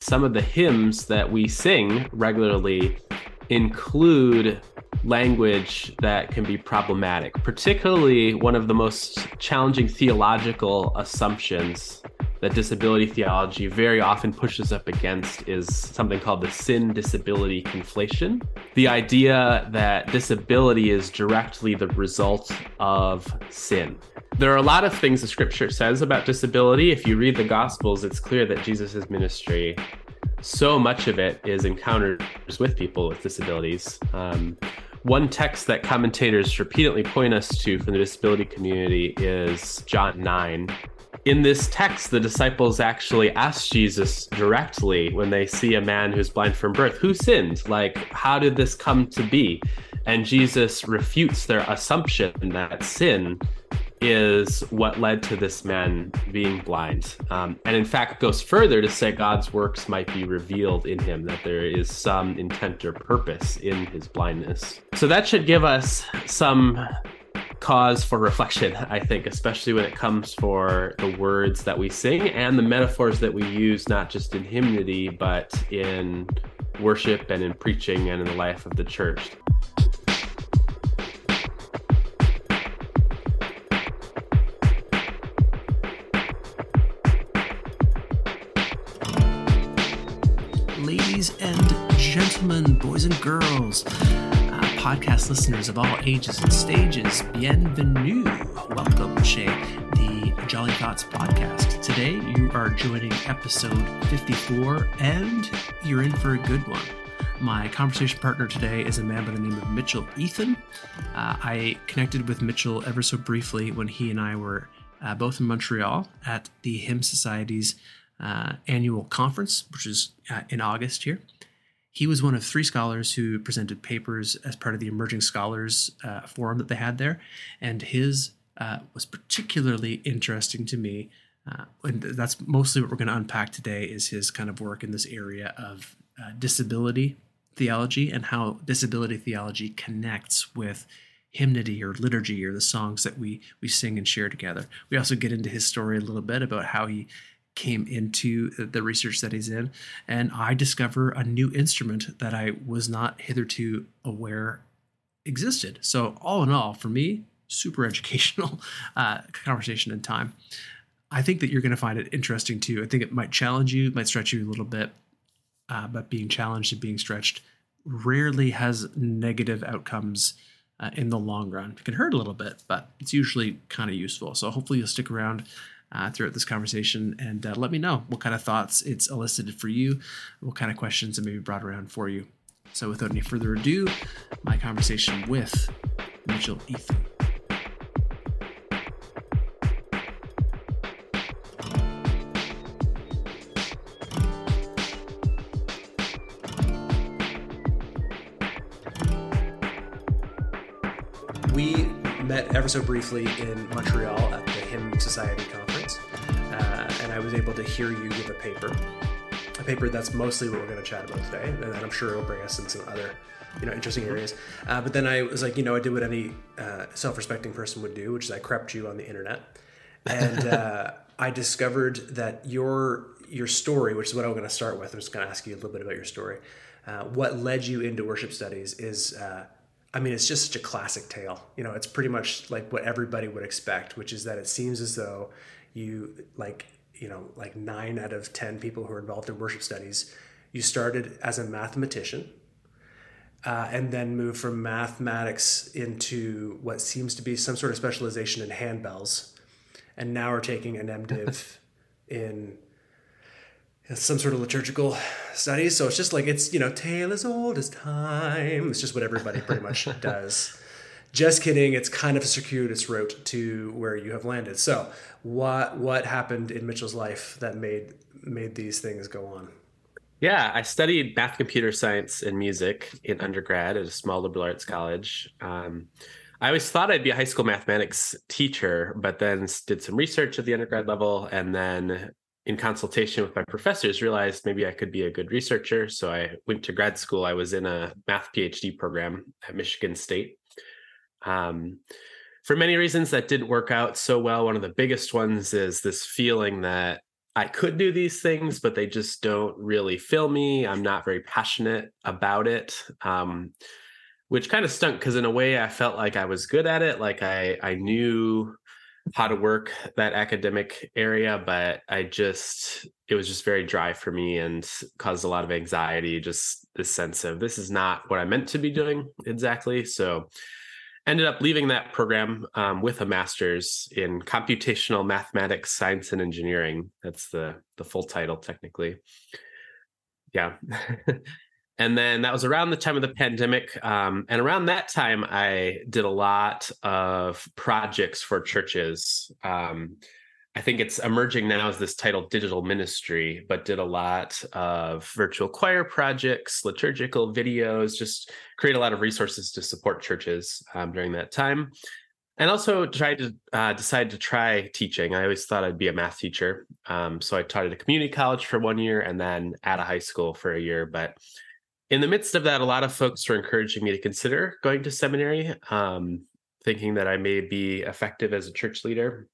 some of the hymns that we sing regularly include language that can be problematic, particularly one of the most challenging theological assumptions that disability theology very often pushes up against is something called the sin disability conflation. The idea that disability is directly the result of sin. There are a lot of things the scripture says about disability. If you read the Gospels, it's clear that Jesus' ministry, so much of it is encounters with people with disabilities. Um, one text that commentators repeatedly point us to from the disability community is John 9, in this text, the disciples actually ask Jesus directly when they see a man who's blind from birth, who sinned? Like, how did this come to be? And Jesus refutes their assumption that sin is what led to this man being blind. Um, and in fact, goes further to say God's works might be revealed in him, that there is some intent or purpose in his blindness. So that should give us some cause for reflection, I think, especially when it comes for the words that we sing and the metaphors that we use, not just in hymnody, but in worship and in preaching and in the life of the church. Ladies and gentlemen, boys and girls, podcast listeners of all ages and stages, bienvenue. Welcome, Shay, the Jolly Thoughts podcast. Today, you are joining episode 54, and you're in for a good one. My conversation partner today is a man by the name of Mitchell Eithun. Uh, I connected with Mitchell ever so briefly when he and I were uh, both in Montreal at the Hymn Society's uh, annual conference, which is uh, in August here. He was one of three scholars who presented papers as part of the Emerging Scholars uh, Forum that they had there, and his uh, was particularly interesting to me. Uh, and that's mostly what we're going to unpack today is his kind of work in this area of disability theology and how disability theology connects with hymnody or liturgy or the songs that we we sing and share together. We also get into his story a little bit about how he came into the research that he's in, and I discover a new instrument that I was not hitherto aware existed. So, all in all, for me, super educational uh, conversation and time. I think that you're going to find it interesting too. I think it might challenge you, might stretch you a little bit, uh, but being challenged and being stretched rarely has negative outcomes uh, in the long run. It can hurt a little bit, but it's usually kind of useful. So hopefully you'll stick around uh, throughout this conversation and uh, let me know what kind of thoughts it's elicited for you, what kind of questions it maybe brought around for you. So, without any further ado, my conversation with Mitchell Eithun. We met ever so briefly in Montreal at the Hymn Society conference and I was able to hear you give a paper, a paper that's mostly what we're going to chat about today, and then I'm sure it'll bring us in some other, you know, interesting areas. Uh, but then I was like, you know, I did what any uh, self-respecting person would do, which is I crept you on the internet, and uh, I discovered that your your story, which is what I'm going to start with. I'm just going to ask you a little bit about your story. Uh, what led you into worship studies is. Uh, I mean, it's just such a classic tale. You know, it's pretty much like what everybody would expect, which is that it seems as though you like you know, like nine out of 10 people who are involved in worship studies, you started as a mathematician uh, and then moved from mathematics into what seems to be some sort of specialization in handbells. And now are taking an MDiv in some sort of liturgical studies. So it's just like, it's, you know, tale as old as time. It's just what everybody pretty much does. Just kidding. It's kind of a circuitous route to where you have landed. So, what what happened in Mitchell's life that made made these things go on? Yeah, I studied math, computer science, and music in undergrad at a small liberal arts college. Um, I always thought I'd be a high school mathematics teacher, but then did some research at the undergrad level, and then in consultation with my professors realized maybe I could be a good researcher. So I went to grad school. I was in a math PhD program at Michigan State um, for many reasons, that didn't work out so well. One of the biggest ones is this feeling that I could do these things, but they just don't really fill me. I'm not very passionate about it. Um, which kind of stunk because in a way I felt like I was good at it. Like I I knew how to work that academic area, but I just it was just very dry for me and caused a lot of anxiety, just this sense of this is not what I meant to be doing exactly. So ended up leaving that program um, with a master's in computational mathematics, science, and engineering. That's the the full title technically. Yeah. and then that was around the time of the pandemic um, and around that time i did a lot of projects for churches um, i think it's emerging now as this title digital ministry but did a lot of virtual choir projects liturgical videos just create a lot of resources to support churches um, during that time. And also tried to uh, decide to try teaching. I always thought i'd be a math teacher um, so i taught at a community college for one year and then at a high school for a year. But in the midst of that, a lot of folks were encouraging me to consider going to seminary, um, thinking that I may be effective as a church leader.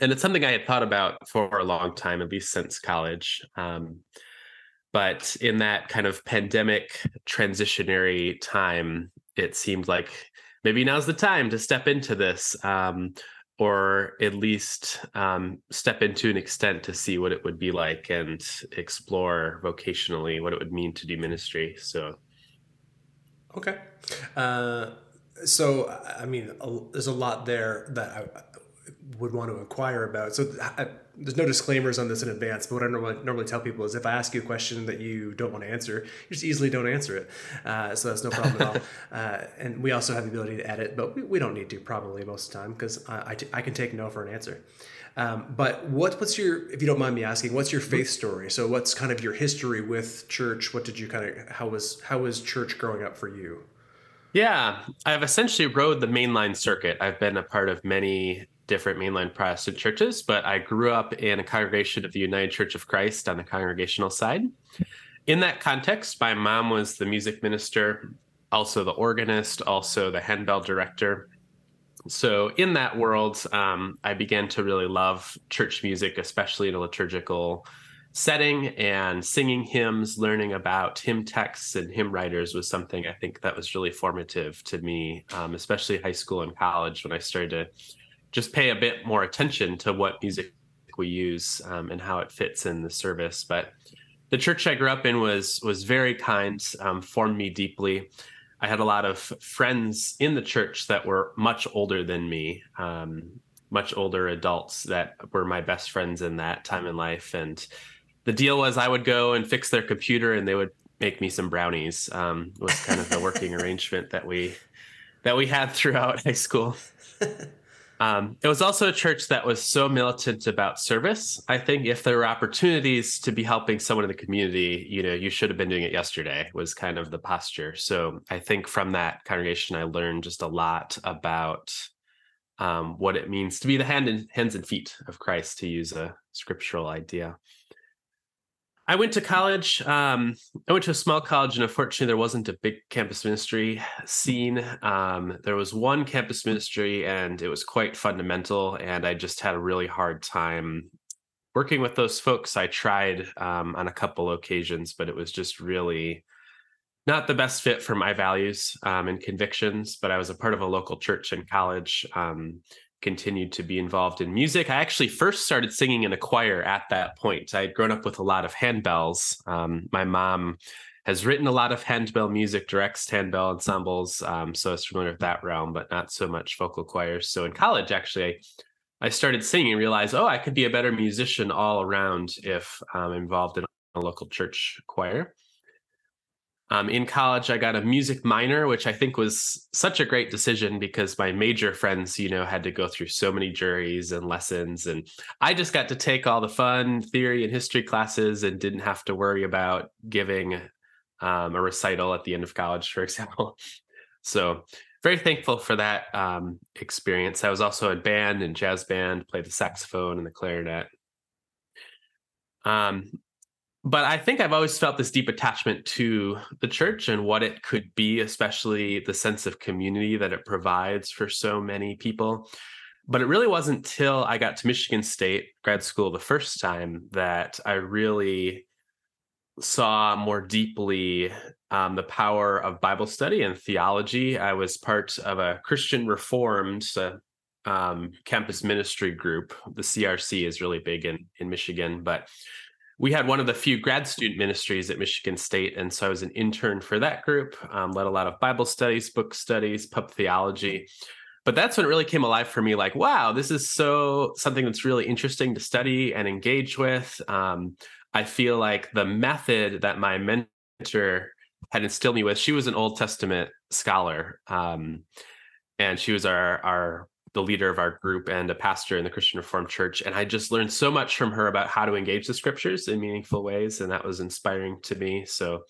And it's something I had thought about for a long time, at least since college. Um, but in that kind of pandemic transitionary time, it seemed like maybe now's the time to step into this. Um, or at least um, step into an extent to see what it would be like and explore vocationally what it would mean to do ministry. So, okay. Uh, so, I mean, there's a lot there that I would want to inquire about. So, I, there's no disclaimers on this in advance, but what I normally, normally tell people is if I ask you a question that you don't want to answer, you just easily don't answer it. Uh, so that's no problem at all. Uh, and we also have the ability to edit, but we, we don't need to probably most of the time because I, I, t- I can take no for an answer. Um, but what, what's your, if you don't mind me asking, what's your faith story? So what's kind of your history with church? What did you kind of, how was, how was church growing up for you? Yeah, I've essentially rode the mainline circuit. I've been a part of many different mainline Protestant churches, but I grew up in a congregation of the United Church of Christ on the congregational side. In that context, my mom was the music minister, also the organist, also the handbell director. So, in that world, um, I began to really love church music, especially in a liturgical setting and singing hymns, learning about hymn texts and hymn writers was something I think that was really formative to me, um, especially high school and college when I started to just pay a bit more attention to what music we use um, and how it fits in the service. But the church I grew up in was was very kind, um, formed me deeply. I had a lot of friends in the church that were much older than me, um, much older adults that were my best friends in that time in life. And the deal was I would go and fix their computer, and they would make me some brownies. Um, was kind of the working arrangement that we that we had throughout high school. Um, it was also a church that was so militant about service. I think if there were opportunities to be helping someone in the community, you know, you should have been doing it yesterday, was kind of the posture. So I think from that congregation, I learned just a lot about um, what it means to be the hand and, hands and feet of Christ, to use a scriptural idea. I went to college. Um, I went to a small college, and unfortunately, there wasn't a big campus ministry scene. Um, there was one campus ministry, and it was quite fundamental. And I just had a really hard time working with those folks. I tried um, on a couple occasions, but it was just really not the best fit for my values um, and convictions. But I was a part of a local church in college um, continued to be involved in music. I actually first started singing in a choir at that point. I had grown up with a lot of handbells. Um, my mom has written a lot of handbell music, directs handbell ensembles. Um, so I was familiar with that realm, but not so much vocal choirs. So in college, actually, I, I started singing and realized, oh, I could be a better musician all around if I'm involved in a local church choir. Um, in college, I got a music minor, which I think was such a great decision because my major friends, you know, had to go through so many juries and lessons. And I just got to take all the fun theory and history classes and didn't have to worry about giving um, a recital at the end of college, for example. So, very thankful for that um, experience. I was also in band and jazz band, played the saxophone and the clarinet. Um, but I think I've always felt this deep attachment to the church and what it could be, especially the sense of community that it provides for so many people. but it really wasn't till I got to Michigan State grad school the first time that I really saw more deeply um, the power of Bible study and theology. I was part of a Christian Reformed um, campus ministry group. The CRC is really big in in Michigan, but we had one of the few grad student ministries at Michigan State, and so I was an intern for that group. Um, led a lot of Bible studies, book studies, pub theology. But that's when it really came alive for me. Like, wow, this is so something that's really interesting to study and engage with. Um, I feel like the method that my mentor had instilled me with. She was an Old Testament scholar, um, and she was our our the leader of our group and a pastor in the Christian Reformed Church. And I just learned so much from her about how to engage the scriptures in meaningful ways, and that was inspiring to me. So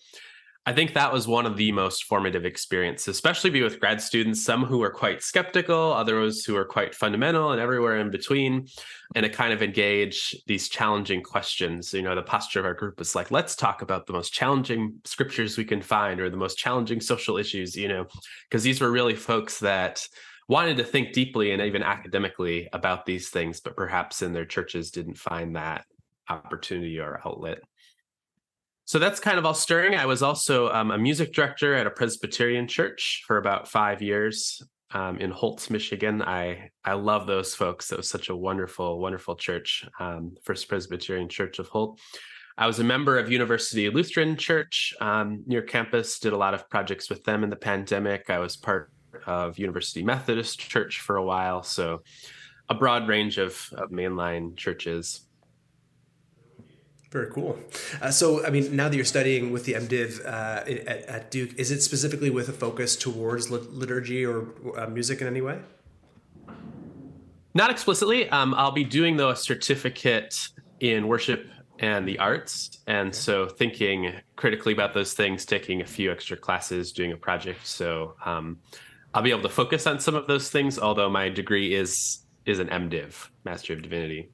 I think that was one of the most formative experiences, especially be with grad students, some who are quite skeptical, others who are quite fundamental, and everywhere in between. And to kind of engage these challenging questions. You know, the posture of our group was like, let's talk about the most challenging scriptures we can find or the most challenging social issues, you know, because these were really folks that wanted to think deeply and even academically about these things, but perhaps in their churches didn't find that opportunity or outlet so that's kind of all stirring. I was also um, a music director at a Presbyterian church for about five years um, in Holtz, Michigan. I I love those folks. It was such a wonderful, wonderful church, um, First Presbyterian Church of Holt. I was a member of University Lutheran Church um, near campus. Did a lot of projects with them in the pandemic. I was part of University Methodist Church for a while. So a broad range of, of mainline churches. Very cool. Uh, so, I mean, now that you're studying with the MDiv uh, at, at, Duke, is it specifically with a focus towards liturgy or uh, music in any way? Not explicitly. Um, I'll be doing though a certificate in worship and the arts, and so thinking critically about those things, taking a few extra classes, doing a project. So um, I'll be able to focus on some of those things. Although my degree is is an MDiv, Master of Divinity.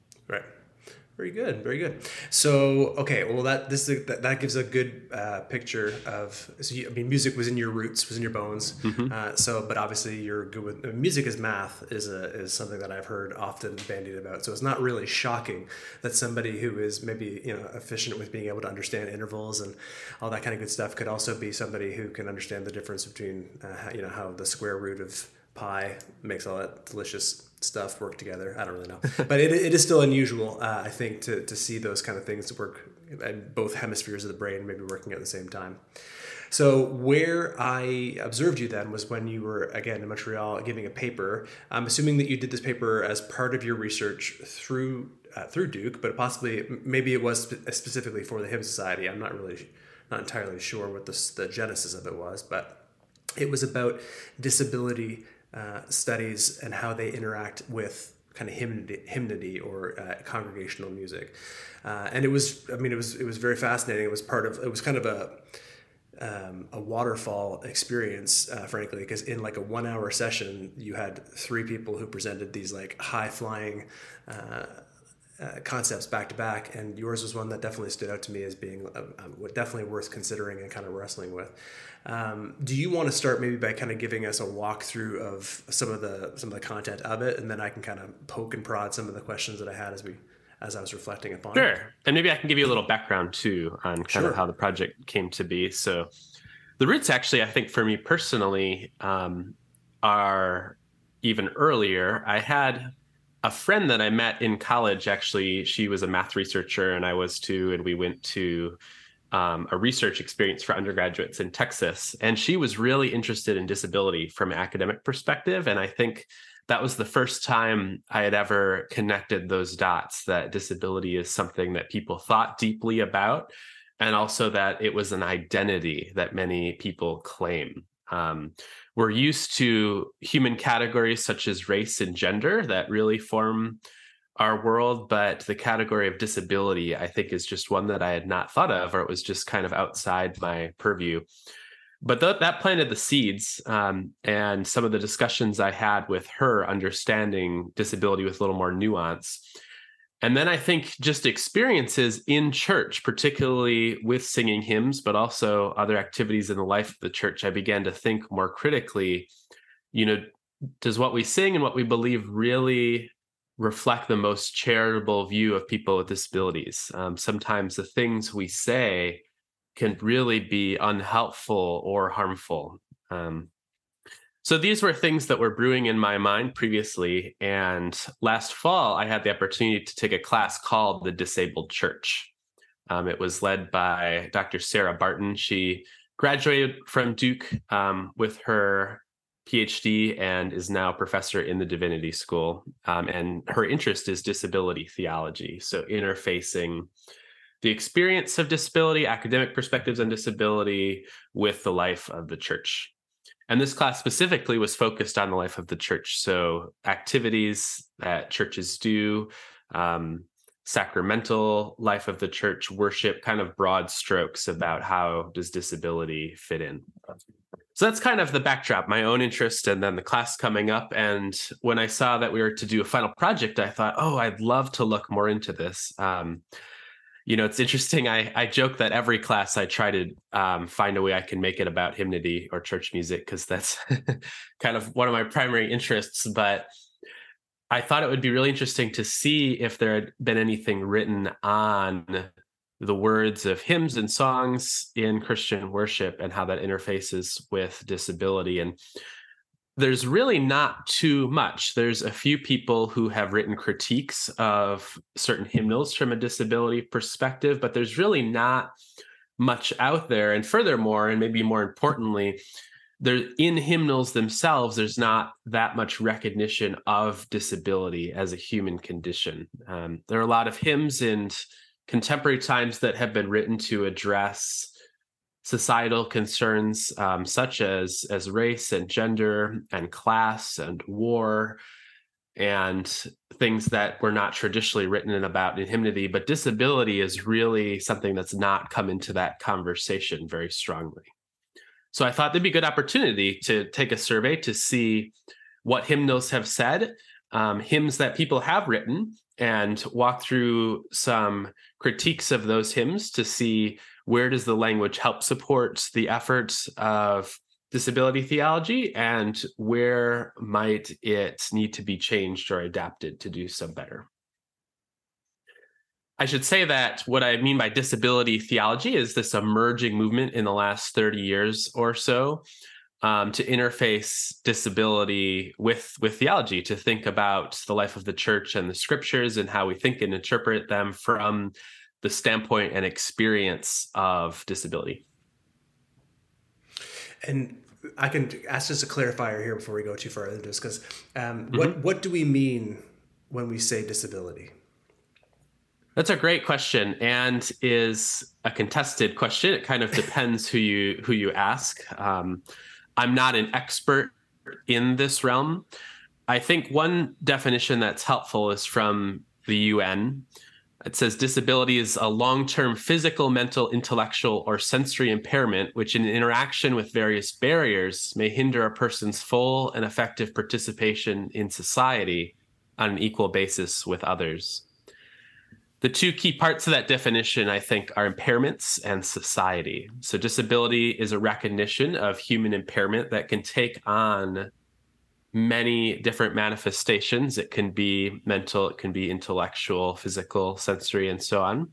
Very good, very good. So, okay, well, that this is a, that, that gives a good uh, picture of. So, you, I mean, music was in your roots, was in your bones. Mm-hmm. Uh, so, but obviously, you're good with music. Is math is a is something that I've heard often bandied about. So, it's not really shocking that somebody who is maybe you know efficient with being able to understand intervals and all that kind of good stuff could also be somebody who can understand the difference between uh, you know how the square root of pi makes all that delicious stuff work together. I don't really know, but it, it is still unusual, uh, I think, to, to see those kind of things work and both hemispheres of the brain maybe working at the same time. So where I observed you then was when you were again in Montreal giving a paper. I'm assuming that you did this paper as part of your research through uh, through Duke, but possibly maybe it was specifically for the Hymn Society. I'm not really not entirely sure what the the genesis of it was, but it was about disability uh, studies and how they interact with kind of hymnody, hymnody or uh, congregational music. Uh, and it was, I mean, it was it was very fascinating. It was part of it was kind of a um, a waterfall experience, uh, frankly, because in like a one hour session, you had three people who presented these like high flying. Uh, uh, concepts back to back, and yours was one that definitely stood out to me as being uh, definitely worth considering and kind of wrestling with. Um, do you want to start maybe by kind of giving us a walkthrough of some of the some of the content of it, and then I can kind of poke and prod some of the questions that I had as we as I was reflecting upon. It. Sure, it. and maybe I can give you a little background too on kind sure. of how the project came to be. So, the roots actually, I think, for me personally, um, are even earlier. I had a friend that I met in college. Actually, she was a math researcher, and I was too, and we went to um, a research experience for undergraduates in Texas, and she was really interested in disability from an academic perspective. And I think that was the first time I had ever connected those dots that disability is something that people thought deeply about, and also that it was an identity that many people claim. Um, we're used to human categories such as race and gender that really form our world, but the category of disability, I think, is just one that I had not thought of, or it was just kind of outside my purview. But th- that planted the seeds, um, and some of the discussions I had with her, understanding disability with a little more nuance. And then I think just experiences in church, particularly with singing hymns, but also other activities in the life of the church, I began to think more critically. You know, does what we sing and what we believe really reflect the most charitable view of people with disabilities? Um, sometimes the things we say can really be unhelpful or harmful. Um, so these were things that were brewing in my mind previously. And last fall, I had the opportunity to take a class called The Disabled Church. Um, it was led by Dr. Sarah Barton. She graduated from Duke um, with her PhD and is now a professor in the Divinity School. Um, and her interest is disability theology, so interfacing the experience of disability, academic perspectives on disability, with the life of the church. And this class specifically was focused on the life of the church. So, activities that churches do, um, sacramental life of the church, worship, kind of broad strokes about how does disability fit in. So that's kind of the backdrop, my own interest, and then the class coming up. And when I saw that we were to do a final project, I thought, oh, I'd love to look more into this. Um, you know, it's interesting. I I joke that every class I try to um, find a way I can make it about hymnody or church music because that's kind of one of my primary interests. But I thought it would be really interesting to see if there had been anything written on the words of hymns and songs in Christian worship and how that interfaces with disability. And there's really not too much. There's a few people who have written critiques of certain hymnals from a disability perspective, but there's really not much out there. And furthermore, and maybe more importantly, there in hymnals themselves, there's not that much recognition of disability as a human condition. Um, there are a lot of hymns in contemporary times that have been written to address societal concerns um, such as as race and gender and class and war and things that were not traditionally written about in hymnody but disability is really something that's not come into that conversation very strongly. So i thought there'd be a good opportunity to take a survey to see what hymnals have said um, hymns that people have written and walk through some critiques of those hymns to see where does the language help support the efforts of disability theology and where might it need to be changed or adapted to do so better? I should say that what I mean by disability theology is this emerging movement in the last 30 years or so um, to interface disability with with theology, to think about the life of the church and the scriptures and how we think and interpret them from the standpoint and experience of disability. And I can ask just a clarifier here before we go too far into this, because um, mm-hmm. what what do we mean when we say disability? That's a great question and is a contested question. It kind of depends who you who you ask. Um, I'm not an expert in this realm. I think one definition that's helpful is from the UN. It says disability is a long term physical, mental, intellectual, or sensory impairment, which in interaction with various barriers may hinder a person's full and effective participation in society on an equal basis with others. The two key parts of that definition, I think, are impairments and society. So, disability is a recognition of human impairment that can take on many different manifestations. It can be mental, it can be intellectual, physical, sensory, and so on.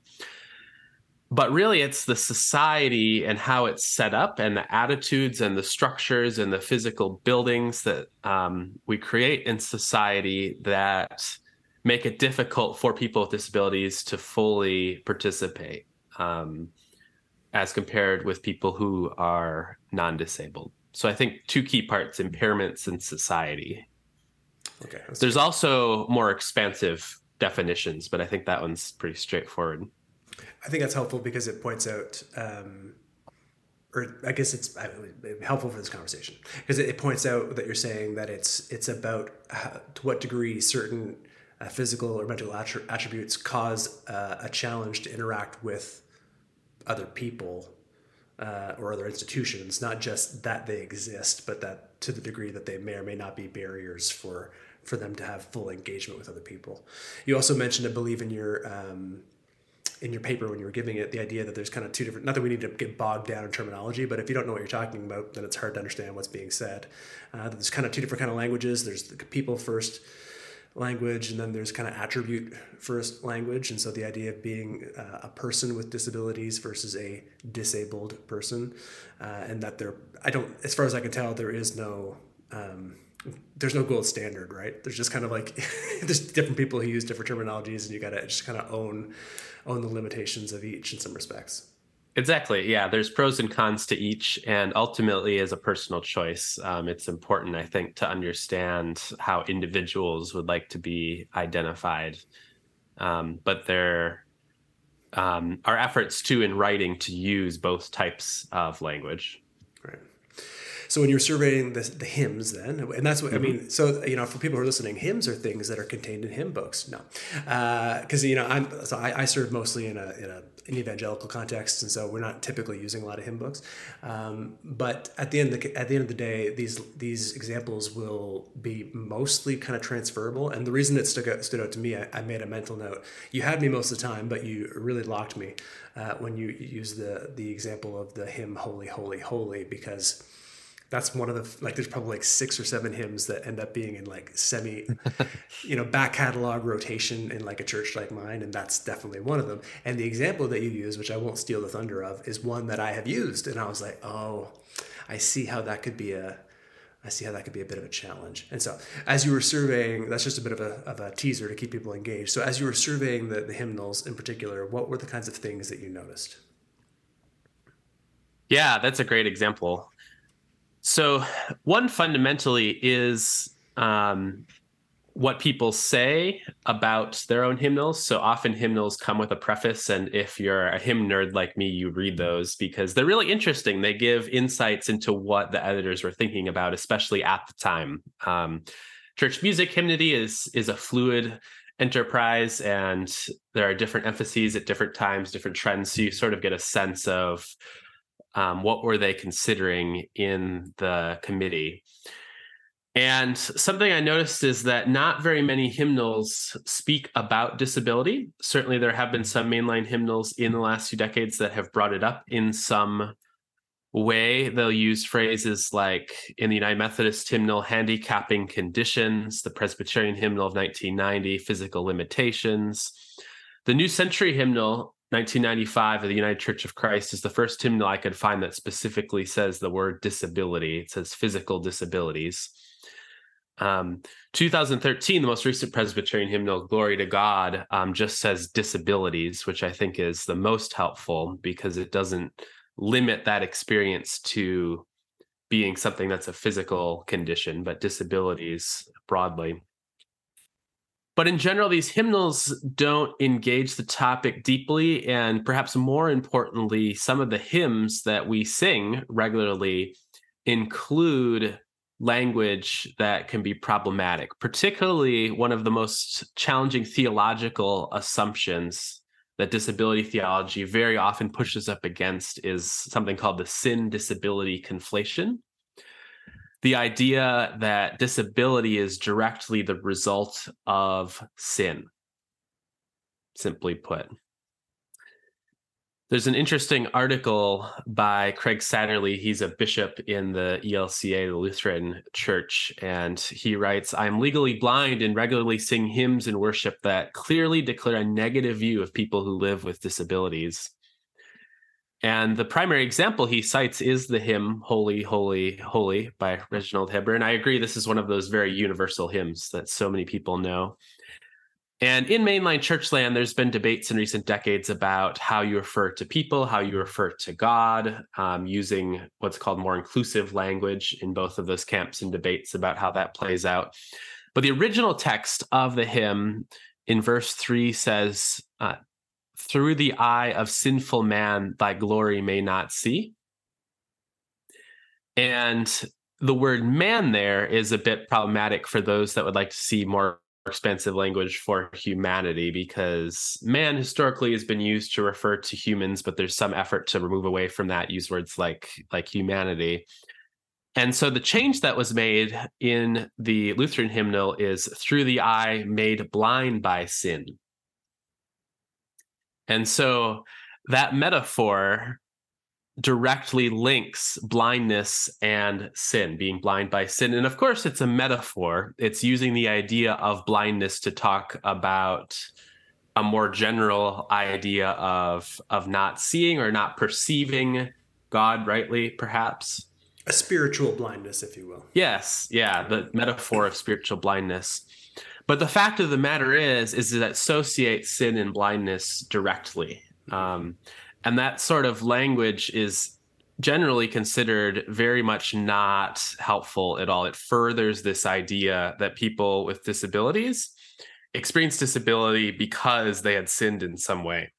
But really, it's the society and how it's set up, and the attitudes and the structures and the physical buildings that um, we create in society that make it difficult for people with disabilities to fully participate um, as compared with people who are non-disabled so i think two key parts impairments and society. Okay there's also more expansive definitions but i think that one's pretty straightforward. I think that's helpful because it points out um, or I guess it's helpful for this conversation. Because it, points out that you're saying that it's it's about how, to what degree certain uh, physical or mental attributes cause uh, a challenge to interact with other people uh, or other institutions, not just that they exist, but that to the degree that they may or may not be barriers for for them to have full engagement with other people. You also mentioned, I believe, in your um, in your paper when you were giving it the idea that there's kind of two different. Not that we need to get bogged down in terminology, but if you don't know what you're talking about, then it's hard to understand what's being said. Uh, there's kind of two different kind of languages. There's the people first language, and then there's kind of attribute first language. And so the idea of being uh, a person with disabilities versus a disabled person, uh, and that there, I don't, as far as I can tell, there is no. Um, there's no gold standard, right? There's just kind of like there's different people who use different terminologies, and you got to just kind of own own the limitations of each in some respects. Exactly. Yeah, there's pros and cons to each, and ultimately, as a personal choice, um, it's important, I think, to understand how individuals would like to be identified. Um, but there um, are efforts too in writing to use both types of language. So when you're surveying the, the hymns, then, and that's what mm-hmm. I mean. So you know, for people who are listening, hymns are things that are contained in hymn books. No, because uh, you know, I'm so I, I serve mostly in a in a an evangelical context, and so we're not typically using a lot of hymn books. Um, but at the end, of the, at the end of the day, these these examples will be mostly kind of transferable. And the reason it stuck out, stood out to me, I, I made a mental note. You had me most of the time, but you really locked me uh, when you use the the example of the hymn "Holy, Holy, Holy," because that's one of the like there's probably like six or seven hymns that end up being in like semi you know back catalog rotation in like a church like mine and that's definitely one of them and the example that you use which i won't steal the thunder of is one that i have used and i was like oh i see how that could be a I see how that could be a bit of a challenge. And so, as you were surveying, that's just a bit of a, of a teaser to keep people engaged. So, as you were surveying the, the hymnals in particular, what were the kinds of things that you noticed? Yeah, that's a great example. So, one fundamentally is um, what people say about their own hymnals. So, often hymnals come with a preface. And if you're a hymn nerd like me, you read those because they're really interesting. They give insights into what the editors were thinking about, especially at the time. Um, church music hymnody is, is a fluid enterprise and there are different emphases at different times different trends so you sort of get a sense of um, what were they considering in the committee and something I noticed is that not very many hymnals speak about disability. Certainly, there have been some mainline hymnals in the last few decades that have brought it up in some way. They'll use phrases like in the United Methodist hymnal, handicapping conditions, the Presbyterian hymnal of 1990, physical limitations. The New Century hymnal 1995 of the United Church of Christ is the first hymnal I could find that specifically says the word disability. It says physical disabilities. Um, 2013, the most recent Presbyterian hymnal, Glory to God, um, just says disabilities, which I think is the most helpful because it doesn't limit that experience to being something that's a physical condition, but disabilities broadly. But in general, these hymnals don't engage the topic deeply. And perhaps more importantly, some of the hymns that we sing regularly include language that can be problematic, particularly one of the most challenging theological assumptions that disability theology very often pushes up against is something called the sin disability conflation the idea that disability is directly the result of sin, simply put. There's an interesting article by Craig Satterlee. He's a bishop in the ELCA, the Lutheran Church, and he writes I'm legally blind and regularly sing hymns in worship that clearly declare a negative view of people who live with disabilities. And the primary example he cites is the hymn Holy, Holy, Holy by Reginald Heber. And I agree, this is one of those very universal hymns that so many people know. And in mainline church land, there's been debates in recent decades about how you refer to people, how you refer to God, um, using what's called more inclusive language in both of those camps and debates about how that plays out. But the original text of the hymn in verse three says, uh, through the eye of sinful man thy glory may not see. And the word man there is a bit problematic for those that would like to see more expansive language for humanity because man historically has been used to refer to humans but there's some effort to remove away from that use words like like humanity and so the change that was made in the lutheran hymnal is through the eye made blind by sin And so that metaphor directly links blindness and sin, being blind by sin. And of course, it's a metaphor. It's using the idea of blindness to talk about a more general idea of of not seeing or not perceiving God rightly, perhaps. A spiritual blindness, if you will. Yes, yeah, the metaphor of spiritual blindness. But the fact of the matter is, is that associates sin and blindness directly. Um, and that sort of language is generally considered very much not helpful at all. It furthers this idea that people with disabilities experience disability because they had sinned in some way.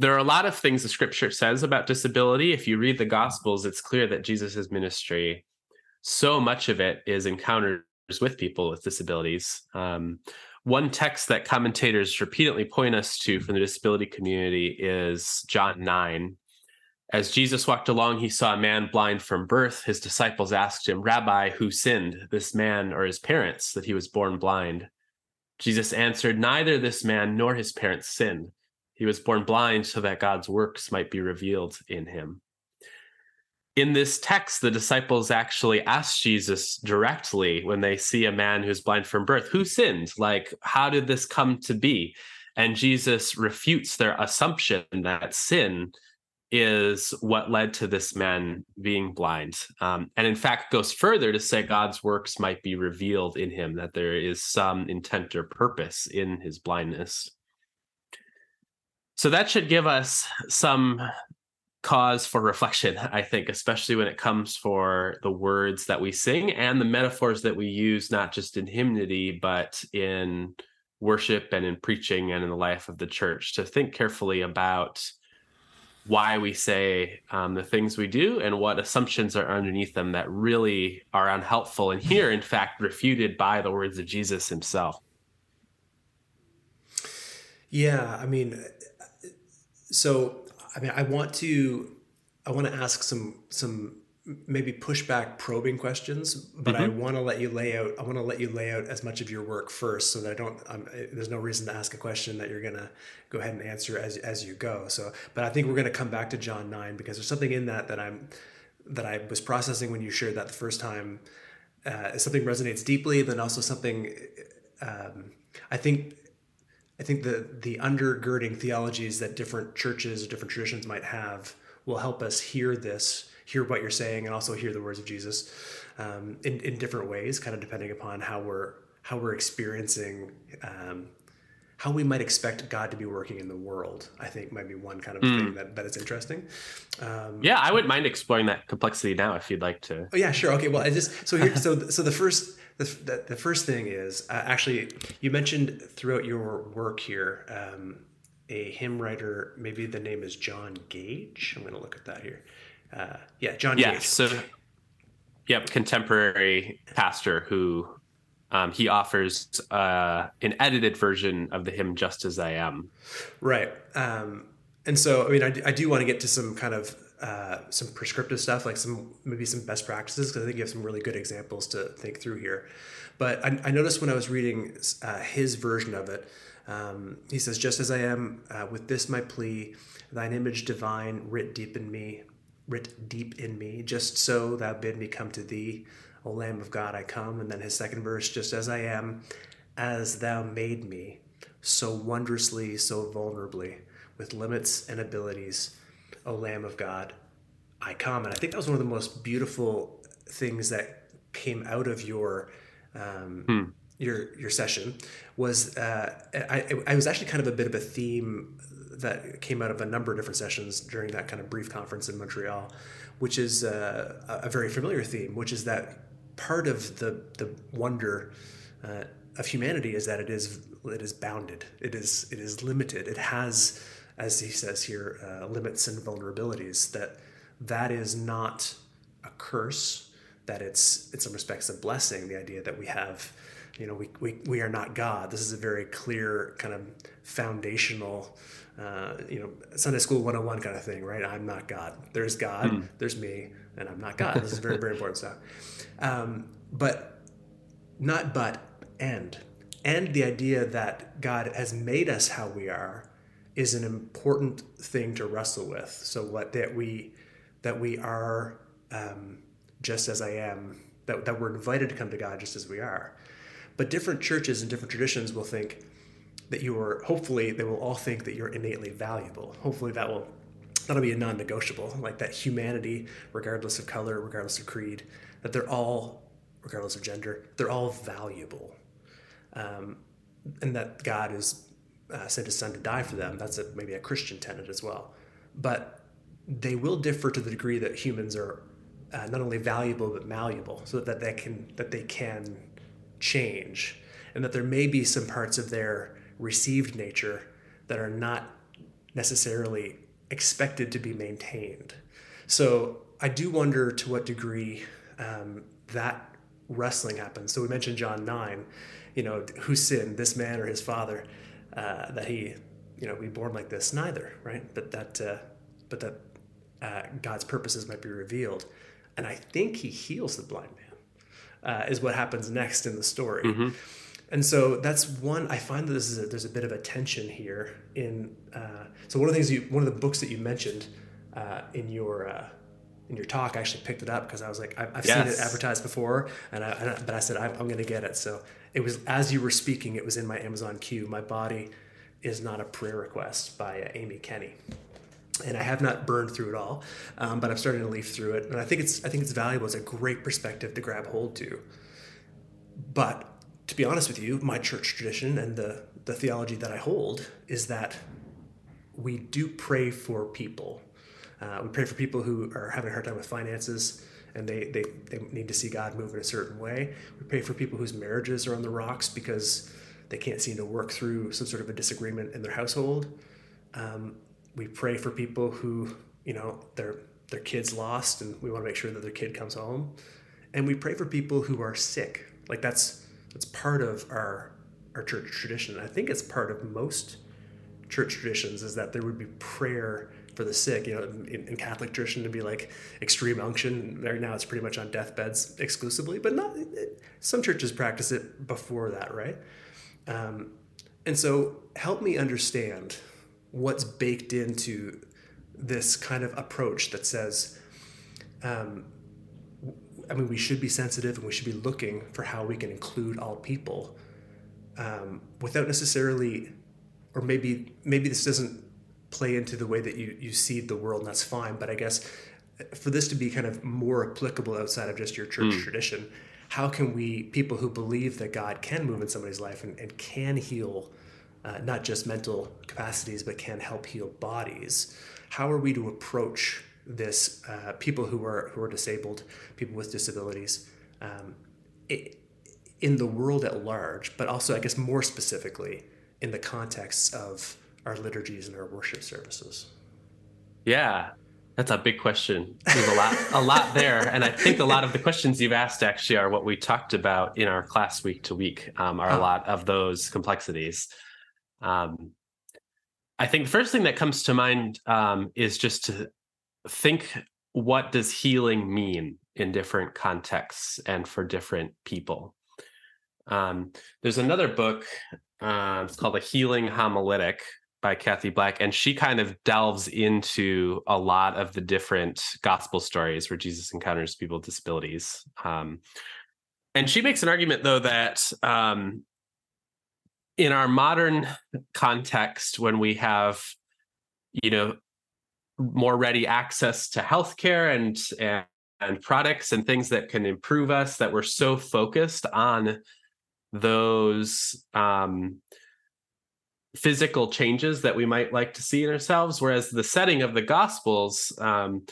There are a lot of things the scripture says about disability. If you read the gospels, it's clear that Jesus' ministry, so much of it is encounters with people with disabilities. Um, one text that commentators repeatedly point us to from the disability community is John 9. As Jesus walked along, he saw a man blind from birth. His disciples asked him, Rabbi, who sinned, this man or his parents, that he was born blind? Jesus answered, Neither this man nor his parents sinned. He was born blind so that God's works might be revealed in him. In this text, the disciples actually ask Jesus directly when they see a man who's blind from birth, Who sinned? Like, how did this come to be? And Jesus refutes their assumption that sin is what led to this man being blind. Um, and in fact, goes further to say God's works might be revealed in him, that there is some intent or purpose in his blindness. So that should give us some cause for reflection, I think, especially when it comes for the words that we sing and the metaphors that we use, not just in hymnody, but in worship and in preaching and in the life of the church, to think carefully about why we say um, the things we do and what assumptions are underneath them that really are unhelpful and here in fact refuted by the words of jesus himself. Yeah i mean so i mean i want to i want to ask some some maybe pushback probing questions but mm-hmm. i want to let you lay out i want to let you lay out as much of your work first so that i don't I'm, there's no reason to ask a question that you're going to go ahead and answer as, as you go so but i think we're going to come back to john 9 because there's something in that that i'm that i was processing when you shared that the first time uh, something resonates deeply then also something um, i think i think the the undergirding theologies that different churches or different traditions might have will help us hear this hear what you're saying and also hear the words of Jesus um, in, in different ways, kind of depending upon how we're how we're experiencing um, how we might expect God to be working in the world. I think might be one kind of mm. thing that, that is interesting. Um, yeah, I wouldn't mind exploring that complexity now if you'd like to. Oh yeah, sure. Okay, well, I just so here so so the first the, the, the first thing is uh, actually you mentioned throughout your work here. Um, a hymn writer, maybe the name is John Gage. I'm going to look at that here uh, yeah, John. Gage yeah. So, yep, contemporary pastor who um, he offers uh, an edited version of the hymn "Just as I Am." Right. Um, and so, I mean, I, I do want to get to some kind of uh, some prescriptive stuff, like some maybe some best practices, because I think you have some really good examples to think through here. But I, I noticed when I was reading uh, his version of it, um, he says, "Just as I am, uh, with this my plea, thine image divine writ deep in me, writ deep in me, just so thou bid me come to thee. O Lamb of God, I come. And then his second verse, just as I am, as thou made me, so wondrously, so vulnerably, with limits and abilities, O Lamb of God, I come. And I think that was one of the most beautiful things that came out of your um, hmm. your your session was uh, I, I was actually kind of a bit of a theme that came out of a number of different sessions during that kind of brief conference in Montreal, which is uh, a very familiar theme, which is that part of the the wonder uh, of humanity is that it is it is bounded, it is it is limited, it has, as he says here, uh, limits and vulnerabilities. That that is not a curse. That it's in some respects a blessing. The idea that we have you know, we, we, we are not God. This is a very clear kind of foundational uh, you know, Sunday school 101 kind of thing, right? I'm not God. There's God, mm. there's me, and I'm not God. This is very, very important stuff. Um, but not but, and. And the idea that God has made us how we are, is an important thing to wrestle with. So what that we that we are um, just as I am, that, that we're invited to come to God just as we are. But different churches and different traditions will think that you are, hopefully, they will all think that you're innately valuable. Hopefully, that will that'll be a non-negotiable like that humanity regardless of color regardless of creed that they're all regardless of gender they're all valuable um, and that god is uh, sent his son to die for them that's a, maybe a christian tenet as well but they will differ to the degree that humans are uh, not only valuable but malleable so that they can that they can change and that there may be some parts of their received nature that are not necessarily expected to be maintained. So I do wonder to what degree um, that wrestling happens. So we mentioned John 9, you know, who sinned, this man or his father, uh, that he, you know, be born like this? Neither, right? But that, uh, but that uh, God's purposes might be revealed. And I think he heals the blind man, uh, is what happens next in the story. Mm-hmm. And so that's one. I find that this is a, there's a bit of a tension here. In uh, so one of the things you one of the books that you mentioned uh, in your uh, in your talk, I actually picked it up because I was like, I've, I've yes. seen it advertised before, and, I, and I, but I said I'm, I'm going to get it. So it was as you were speaking, it was in my Amazon queue. My body is not a prayer request by uh, Amy Kenny and I have not burned through it all, um, but I'm starting to leaf through it, and I think it's I think it's valuable. It's a great perspective to grab hold to. But to be honest with you, my church tradition and the, the theology that I hold is that we do pray for people. Uh, we pray for people who are having a hard time with finances and they, they, they need to see God move in a certain way. We pray for people whose marriages are on the rocks because they can't seem to work through some sort of a disagreement in their household. Um, we pray for people who, you know, their their kids lost and we want to make sure that their kid comes home. And we pray for people who are sick. Like that's that's part of our our church tradition. I think it's part of most church traditions is that there would be prayer for the sick. You know, in, in, Catholic tradition to be like extreme unction. Right now, it's pretty much on deathbeds exclusively, but not. It, some churches practice it before that, right? Um, and so, help me understand what's baked into this kind of approach that says um, I mean, we should be sensitive and we should be looking for how we can include all people um, without necessarily, or maybe maybe this doesn't play into the way that you you see the world, and that's fine. But I guess for this to be kind of more applicable outside of just your church mm. tradition, how can we people who believe that God can move in somebody's life and, and can heal uh, not just mental capacities but can help heal bodies? How are we to approach this uh, people who are who are disabled, people with disabilities, um, it, in the world at large, but also I guess more specifically in the context of our liturgies and our worship services. Yeah, that's a big question. There's a lot, a lot there, and I think a lot of the questions you've asked actually are what we talked about in our class week to week. Um, are a lot of those complexities. Um, I think the first thing that comes to mind um, is just to think what does healing mean in different contexts and for different people. Um, there's another book, uh, it's called A Healing Homiletic by Kathy Black, and she kind of delves into a lot of the different gospel stories where Jesus encounters people with disabilities. Um, and she makes an argument, though, that um, in our modern context, when we have, you know, more ready access to healthcare and, and and products and things that can improve us that we're so focused on those um, physical changes that we might like to see in ourselves whereas the setting of the gospels um,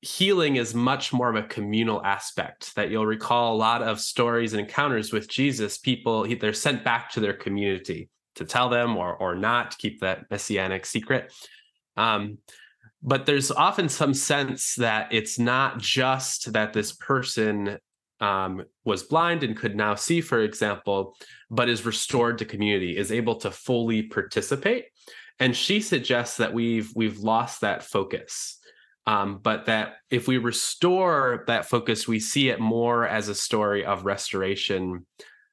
healing is much more of a communal aspect that you'll recall a lot of stories and encounters with jesus people they're sent back to their community to tell them or or not keep that messianic secret. Um, but there's often some sense that it's not just that this person um, was blind and could now see, for example, but is restored to community, is able to fully participate. And she suggests that we've we've lost that focus, um, but that if we restore that focus, we see it more as a story of restoration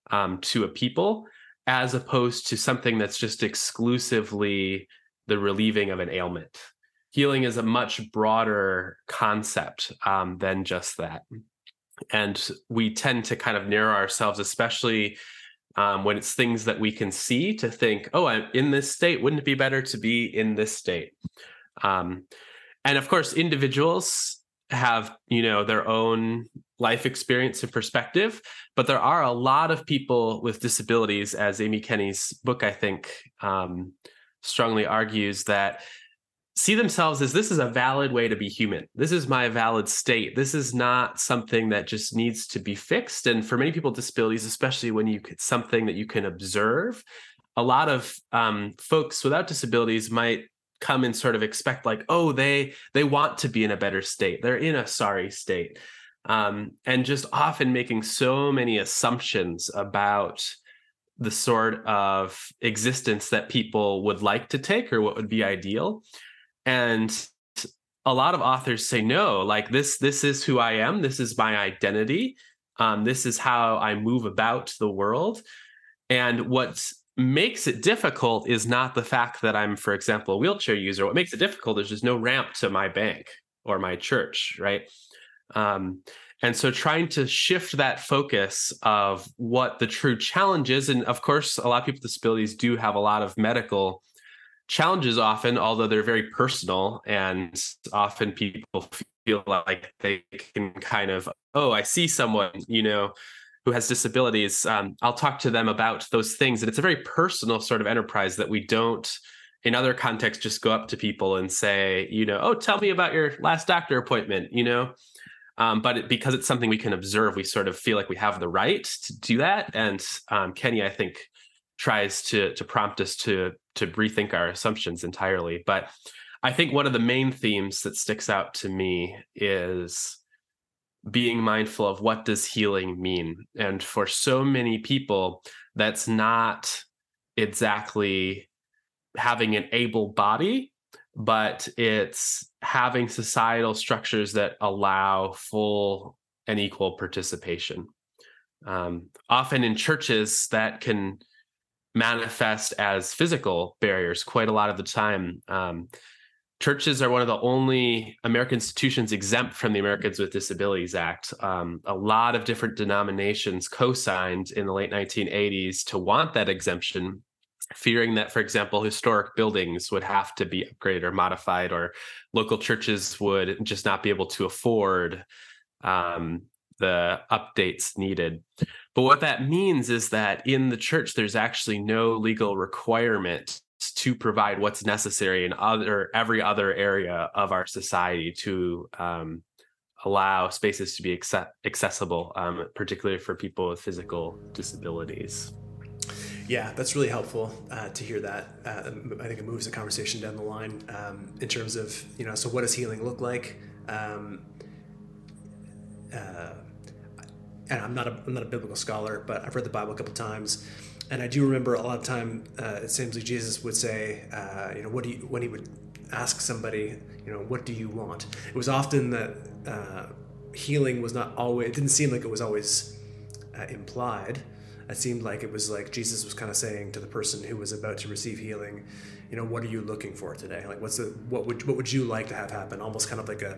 um, to a people, as opposed to something that's just exclusively the relieving of an ailment. Healing is a much broader concept um, than just that. And we tend to kind of narrow ourselves, especially um, when it's things that we can see, to think, oh, I'm in this state. Wouldn't it be better to be in this state? Um, and of course, individuals have you know their own life experience and perspective but there are a lot of people with disabilities as amy kenny's book i think um, strongly argues that see themselves as this is a valid way to be human. This is my valid state. This is not something that just needs to be fixed. And for many people disabilities especially when you it's something that you can observe a lot of um, folks without disabilities might come and sort of expect like oh they they want to be in a better state. They're in a sorry state. Um, and just often making so many assumptions about the sort of existence that people would like to take or what would be ideal and a lot of authors say no like this this is who i am this is my identity um, this is how i move about the world and what makes it difficult is not the fact that I'm, for example, a wheelchair user. What makes it difficult is there's no ramp to my bank or my church, right? Um, and so trying to shift that focus of what the true challenge is, and of course, a lot of people with disabilities do have a lot of medical challenges often, although they're very personal, and often people feel like they can kind of, oh, I see someone, you know, who has disabilities, um, I'll talk to them about those things. And it's a very personal sort of enterprise that we don't, in other contexts, just go up to people and say, you know, oh, tell me about your last doctor appointment, you know. Um, but it, because it's something we can observe, we sort of feel like we have the right to do that. And um, Kenny, I think, tries to to prompt us to to rethink our assumptions entirely. But I think one of the main themes that sticks out to me is being mindful of what does healing mean and for so many people that's not exactly having an able body but it's having societal structures that allow full and equal participation um, often in churches that can manifest as physical barriers quite a lot of the time um, churches are one of the only American institutions exempt from the Americans with Disabilities Act. Um, a lot of different denominations co signed in the late 1980s to want that exemption, fearing that, for example, historic buildings would have to be upgraded or modified, or local churches would just not be able to afford um, the updates needed. But what that means is that in the church, there's actually no legal requirement to provide what's necessary in other every other area of our society to um, allow spaces to be accessible, um, particularly for people with physical disabilities. Yeah, that's really helpful uh, to hear that. Uh, I think it moves the conversation down the line um, in terms of you know. So, what does healing look like? Um, uh, and I'm not a I'm not a biblical scholar, but I've read the Bible a couple times, and I do remember a lot of time. Uh, it seems like Jesus would say, uh, you know, what do you when he would ask somebody, you know, what do you want? It was often that uh, healing was not always. It didn't seem like it was always uh, implied. It seemed like it was like Jesus was kind of saying to the person who was about to receive healing, you know, what are you looking for today? Like, what's the what would what would you like to have happen? Almost kind of like a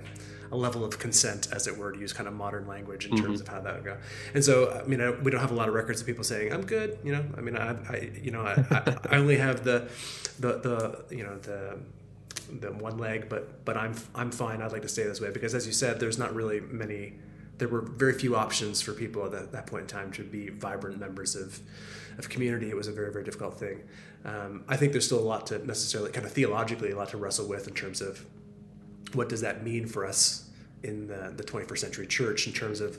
a level of consent, as it were, to use kind of modern language in mm-hmm. terms of how that would go. And so, I mean, I, we don't have a lot of records of people saying, "I'm good," you know. I mean, I, I you know, I, I, only have the, the, the, you know, the the one leg, but but I'm I'm fine. I'd like to stay this way because, as you said, there's not really many. There were very few options for people at that, that point in time to be vibrant members of of community. It was a very very difficult thing. Um, I think there's still a lot to necessarily kind of theologically a lot to wrestle with in terms of what does that mean for us in the, the 21st century church in terms of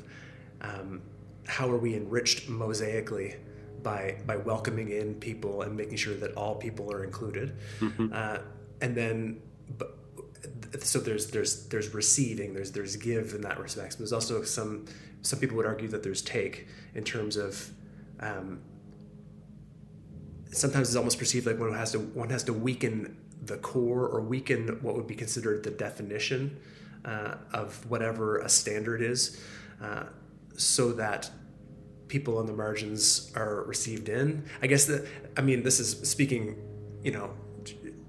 um, how are we enriched mosaically by by welcoming in people and making sure that all people are included mm-hmm. uh, and then but, so there's there's there's receiving there's there's give in that respect but there's also some some people would argue that there's take in terms of um, sometimes it's almost perceived like one has to one has to weaken the core or weaken what would be considered the definition uh, of whatever a standard is, uh, so that people on the margins are received in. I guess that I mean this is speaking, you know,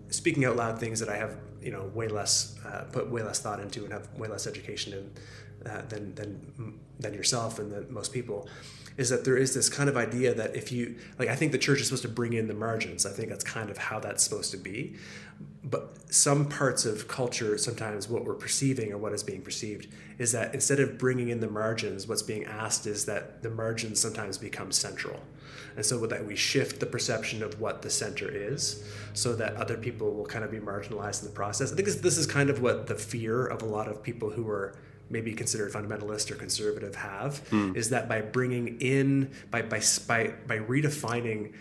speaking out loud things that I have you know way less uh, put way less thought into and have way less education in uh, than than than yourself and than most people is that there is this kind of idea that if you like i think the church is supposed to bring in the margins i think that's kind of how that's supposed to be but some parts of culture sometimes what we're perceiving or what is being perceived is that instead of bringing in the margins what's being asked is that the margins sometimes become central and so that we shift the perception of what the center is so that other people will kind of be marginalized in the process i think this is kind of what the fear of a lot of people who are maybe considered fundamentalist or conservative have mm. is that by bringing in by by by, by redefining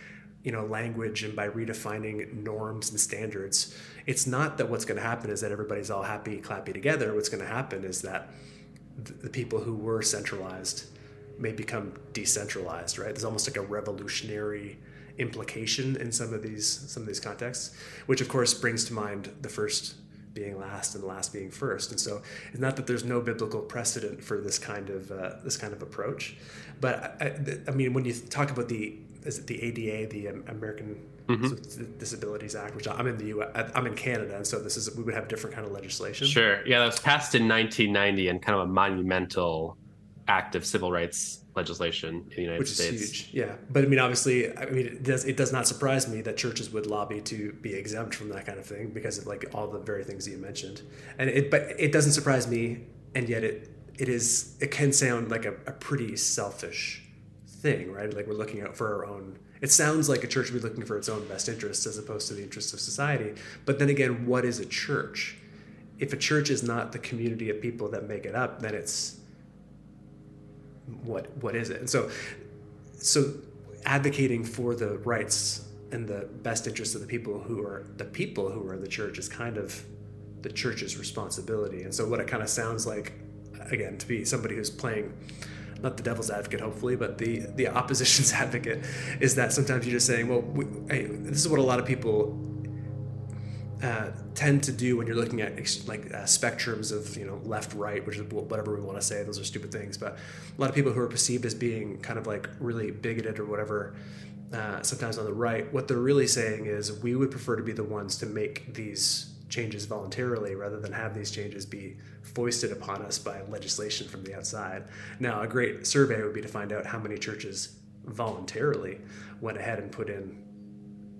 you know language and by redefining norms and standards it's not that what's going to happen is that everybody's all happy clappy together what's going to happen is that the people who were centralized may become decentralized right there's almost like a revolutionary implication in some of these some of these contexts which of course brings to mind the first being last and the last being first. And so it's not that there's no biblical precedent for this kind of uh, this kind of approach, but I, I, mean when you talk about the is it the ADA, the American mm-hmm. Disabilities Act, which I'm in the U.S. I'm in Canada, and so this is we would have different kind of legislation. Sure, yeah, that was passed in 1990 and kind of a monumental act of civil rights legislation in the United Which States. Is huge. Yeah, but I mean, obviously, I mean, it does it does not surprise me that churches would lobby to be exempt from that kind of thing because of like all the very things you mentioned, and it but it doesn't surprise me, and yet it it is it can sound like a, a pretty selfish thing, right? Like we're looking out for our own. It sounds like a church would be looking for its own best interests as opposed to the interests of society. But then again, what is a church? If a church is not the community of people that make it up, then it's what what is it? And so so advocating for the rights and the best interests of the people who are the people who are the church is kind of the church's responsibility. And so what it kind of sounds like again to be somebody who's playing not the devil's advocate hopefully but the the opposition's advocate is that sometimes you're just saying well we, hey, this is what a lot of people uh, tend to do when you're looking at ex- like uh, spectrums of you know left right which is whatever we want to say those are stupid things but a lot of people who are perceived as being kind of like really bigoted or whatever uh, sometimes on the right what they're really saying is we would prefer to be the ones to make these changes voluntarily rather than have these changes be foisted upon us by legislation from the outside. Now a great survey would be to find out how many churches voluntarily went ahead and put in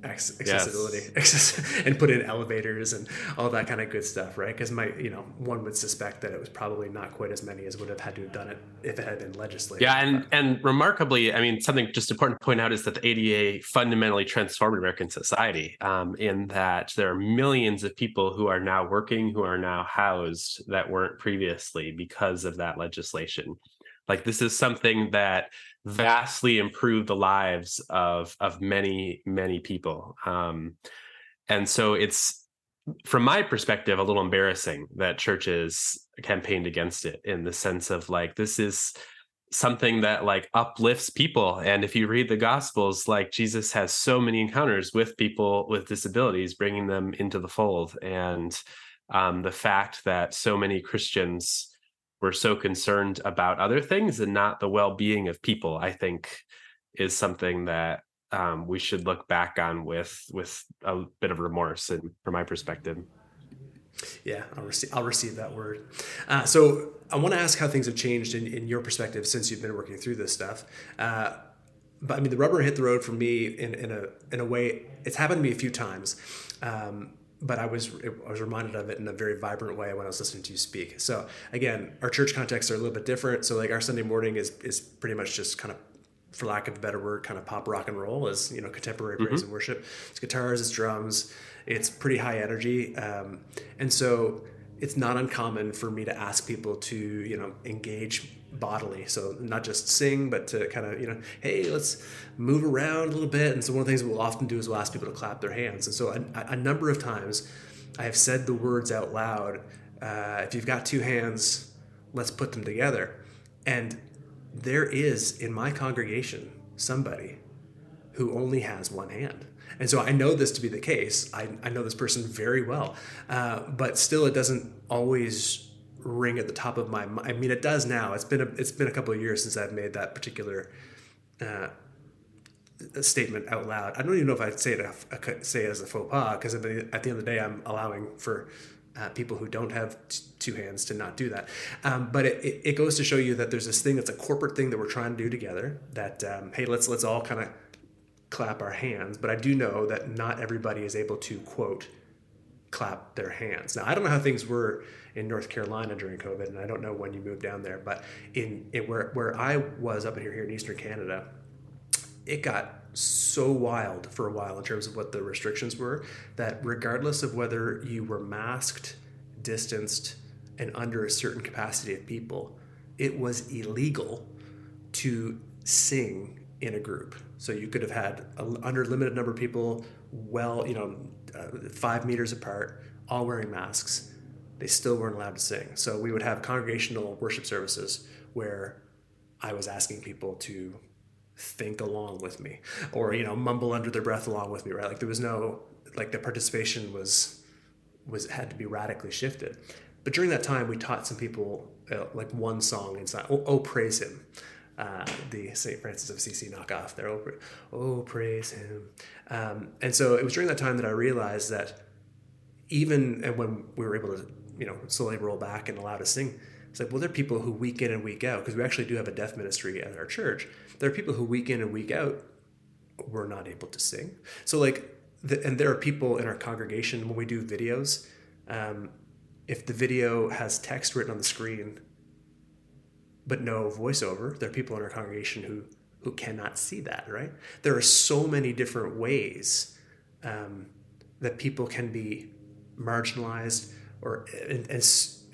accessibility yes. and put in elevators and all that kind of good stuff right? Because my you know one would suspect that it was probably not quite as many as would have had to have done it if it had been legislated. Yeah and and remarkably i mean something just important to point out is that the ada fundamentally transformed american society um, in that there are millions of people who are now working who are now housed that weren't previously because of that legislation. Like this is something that vastly improved the lives of of many many people. Um, and so it's from my perspective a little embarrassing that churches campaigned against it in the sense of like this is something that like uplifts people. And if you read the gospels like jesus has so many encounters with people with disabilities bringing them into the fold. And um, the fact that so many christians we're so concerned about other things and not the well-being of people i think is something that um, we should look back on with with a bit of remorse and from my perspective. Yeah i'll receive i'll receive that word. Uh, so i want to ask how things have changed in, in your perspective since you've been working through this stuff. Uh, but i mean the rubber hit the road for me in, in a in a way it's happened to me a few times. Um, but I was I was reminded of it in a very vibrant way when I was listening to you speak. So again, our church contexts are a little bit different. So like our Sunday morning is is pretty much just kind of for lack of a better word, kind of pop rock and roll as you know contemporary mm-hmm. praise and worship. It's guitars, it's drums, it's pretty high energy, um, and so it's not uncommon for me to ask people to you know engage bodily. So not just sing but to kind of you know hey let's move around a little bit. And so one of the things we'll often do is we'll ask people to clap their hands. And so a, a number of times i have said the words out loud uh, if you've got two hands let's put them together. And there is in my congregation somebody who only has one hand. And so I know this to be the case. I, I know this person very well, uh, but still, it doesn't always ring at the top of my mind. I mean, it does now. It's been a, it's been a couple of years since I've made that particular uh, statement out loud. I don't even know if I'd say it I say it as a faux pas because at the end of the day, I'm allowing for uh, people who don't have t- two hands to not do that. Um, but it, it, it, goes to show you that there's this thing that's a corporate thing that we're trying to do together. That um, hey, let's let's all kind of clap our hands. But I do know that not everybody is able to quote clap their hands. Now I don't know how things were in North Carolina during COVID, and I don't know when you moved down there, but in it, where where I was up here here in Eastern Canada, it got so wild for a while in terms of what the restrictions were that regardless of whether you were masked, distanced, and under a certain capacity of people, it was illegal to sing in a group. So you could have had a under limited number of people, well, you know, uh, five meters apart, all wearing masks. They still weren't allowed to sing. So we would have congregational worship services where I was asking people to think along with me or you know mumble under their breath along with me right like there was no like the participation was was had to be radically shifted but during that time we taught some people uh, like one song inside oh, oh praise him uh, the St. Francis of Assisi knockoff there. Oh, oh praise him. Um, and so it was during that time that I realized that even when we were able to, you know, slowly roll back and allow to sing, it's like, well, there are people who week in and week out, because we actually do have a deaf ministry at our church. There are people who week in and week out were not able to sing. So like, the, and there are people in our congregation when we do videos. Um, if the video has text written on the screen, but no voiceover, there are people in our congregation who who cannot see that. Right? There are so many different ways um, that people can be marginalized or and, and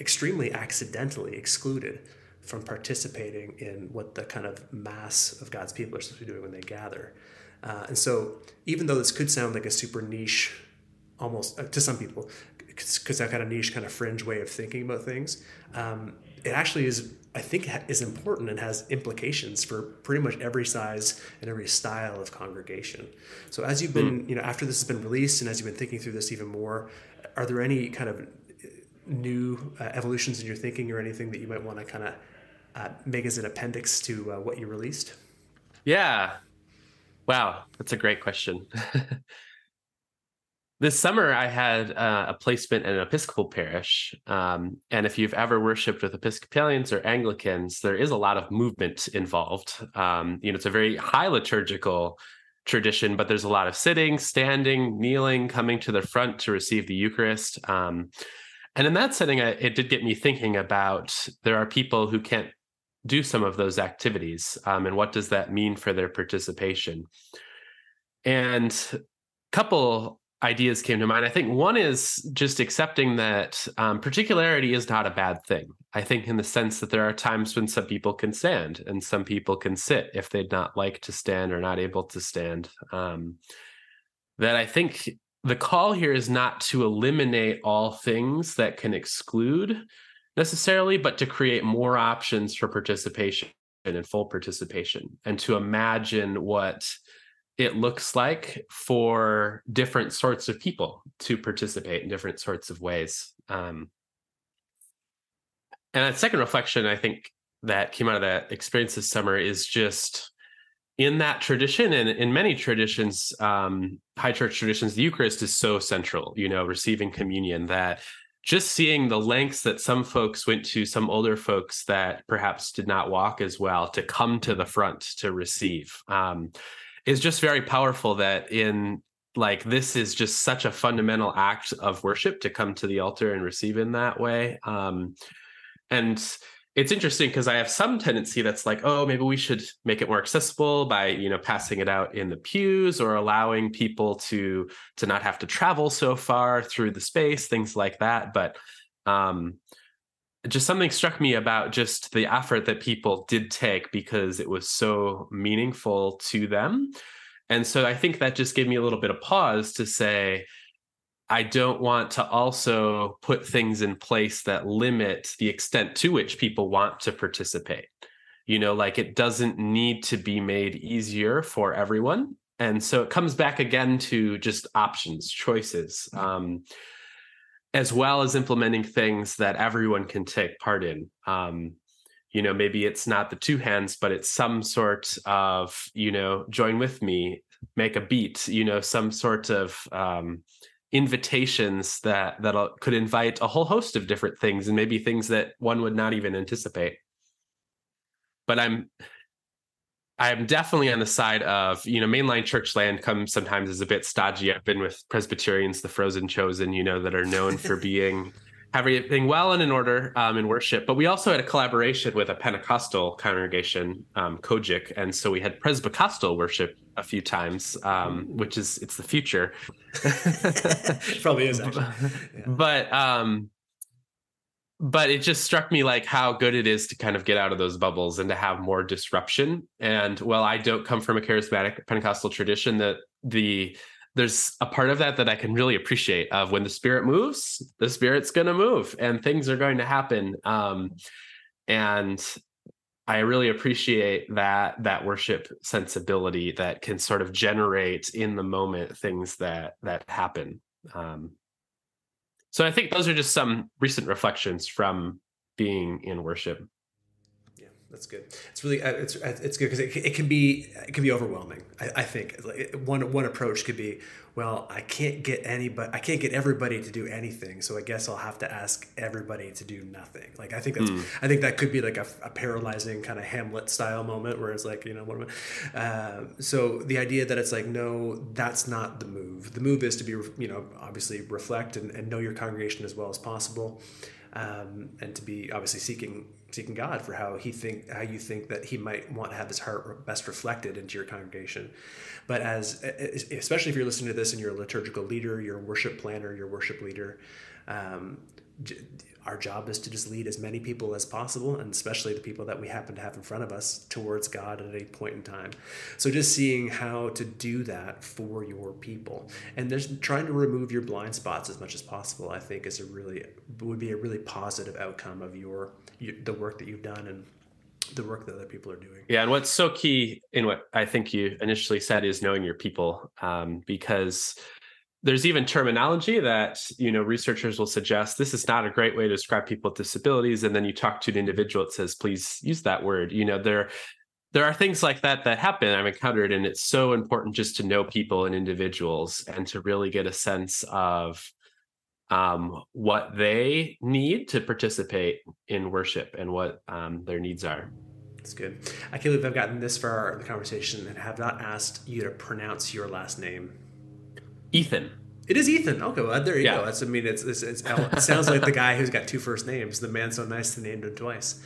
extremely accidentally excluded from participating in what the kind of mass of God's people are supposed to be doing when they gather. Uh, and so, even though this could sound like a super niche, almost uh, to some people, because that kind of niche, kind of fringe way of thinking about things, um, it actually is, I think, is important and has implications for pretty much every size and every style of congregation. So, as you've been, mm. you know, after this has been released, and as you've been thinking through this even more, are there any kind of new uh, evolutions in your thinking or anything that you might want to kind of uh, make as an appendix to uh, what you released? Yeah. Wow, that's a great question. this summer, I had uh, a placement in an Episcopal parish. Um, and if you've ever worshiped with Episcopalians or Anglicans, there is a lot of movement involved. Um, you know, it's a very high liturgical tradition, but there's a lot of sitting, standing, kneeling, coming to the front to receive the Eucharist. Um, and in that setting, it did get me thinking about there are people who can't do some of those activities, um, and what does that mean for their participation? And a couple ideas came to mind. I think one is just accepting that um, particularity is not a bad thing. I think, in the sense that there are times when some people can stand and some people can sit if they'd not like to stand or not able to stand. Um, that I think the call here is not to eliminate all things that can exclude necessarily, but to create more options for participation and full participation and to imagine what it looks like for different sorts of people to participate in different sorts of ways. Um, and a second reflection, I think, that came out of that experience this summer is just in that tradition and in many traditions um, high church traditions the eucharist is so central you know receiving communion that just seeing the lengths that some folks went to some older folks that perhaps did not walk as well to come to the front to receive um, is just very powerful that in like this is just such a fundamental act of worship to come to the altar and receive in that way um, and it's interesting because I have some tendency that's like, oh, maybe we should make it more accessible by, you know, passing it out in the pews or allowing people to to not have to travel so far through the space, things like that. But um just something struck me about just the effort that people did take because it was so meaningful to them. And so I think that just gave me a little bit of pause to say, I don't want to also put things in place that limit the extent to which people want to participate. You know, like it doesn't need to be made easier for everyone. And so it comes back again to just options, choices, um, as well as implementing things that everyone can take part in. Um, you know maybe it's not the two hands but it's some sort of you know join with me make a beat you know some sort of um, invitations that that could invite a whole host of different things and maybe things that one would not even anticipate but i'm i'm definitely on the side of you know mainline church land comes sometimes as a bit stodgy i've been with presbyterians the frozen chosen you know that are known for being everything well and in order um, in worship. But we also had a collaboration with a Pentecostal congregation, um, COGIC, and so we had Presbycostal worship a few times, um, which is it's the future. Probably is actually. Yeah. But um, but it just struck me like how good it is to kind of get out of those bubbles and to have more disruption. And well, I don't come from a charismatic Pentecostal tradition that the there's a part of that that I can really appreciate of when the spirit moves, the spirit's going to move and things are going to happen. Um, and I really appreciate that that worship sensibility that can sort of generate in the moment things that that happen. Um, so I think those are just some recent reflections from being in worship. That's good. It's really uh, it's it's good because it, it can be it can be overwhelming. I, I think one one approach could be, well, I can't get anybody, I can't get everybody to do anything, so I guess I'll have to ask everybody to do nothing. Like I think that's mm. I think that could be like a, a, paralyzing kind of Hamlet style moment where it's like you know what am I? Uh, so the idea that it's like no, that's not the move. The move is to be you know obviously reflect and, and know your congregation as well as possible um, and to be obviously seeking seeking God for how he think how you think that he might want to have his heart best reflected into your congregation. But as especially if you're listening to this and you're a liturgical leader, you're a worship planner, you're worship leader. Um, our job is to just lead as many people as possible, and especially the people that we happen to have in front of us towards God at any point in time. So just seeing how to do that for your people, and just trying to remove your blind spots as much as possible, I think is a really would be a really positive outcome of your, the work that you've done and the work that other people are doing. Yeah, and what's so key in what I think you initially said is knowing your people, um, because there's even terminology that you know researchers will suggest this is not a great way to describe people with disabilities. And then you talk to an individual it says please use that word. You know there there are things like that that happen i've encountered and it's so important just to know people and individuals and to really get a sense of um, what they need to participate in worship and what um, their needs are. That's good. I can't believe i've gotten this far in the conversation and have not asked you to pronounce your last name Eithun. It is Eithun. Okay, well, there you yeah. go. That's, I mean, it's, it's, it's it sounds like the guy who's got two first names. The man so nice to name him twice,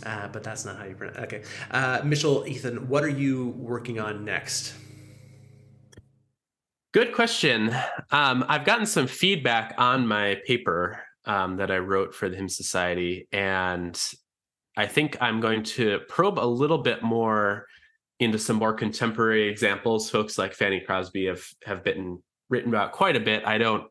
uh, but that's not how you pronounce. Okay, uh, Mitchell, Eithun, what are you working on next? Good question. Um, I've gotten some feedback on my paper um, that I wrote for the Hymn Society, and I think I'm going to probe a little bit more into some more contemporary examples. Folks like Fanny Crosby have have been written about quite a bit. I don't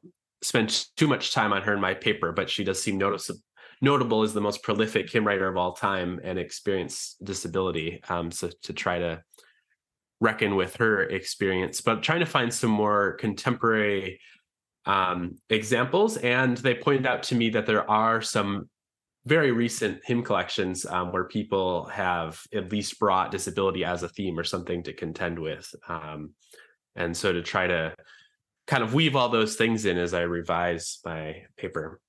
spend too much time on her in my paper, but she does seem noticeable notable as the most prolific hymn writer of all time and experienced disability. Um, so to try to reckon with her experience, but trying to find some more contemporary um, examples. And they pointed out to me that there are some very recent hymn collections um, where people have at least brought disability as a theme or something to contend with. Um, and so to try to kind of weave all those things in as I revise my paper.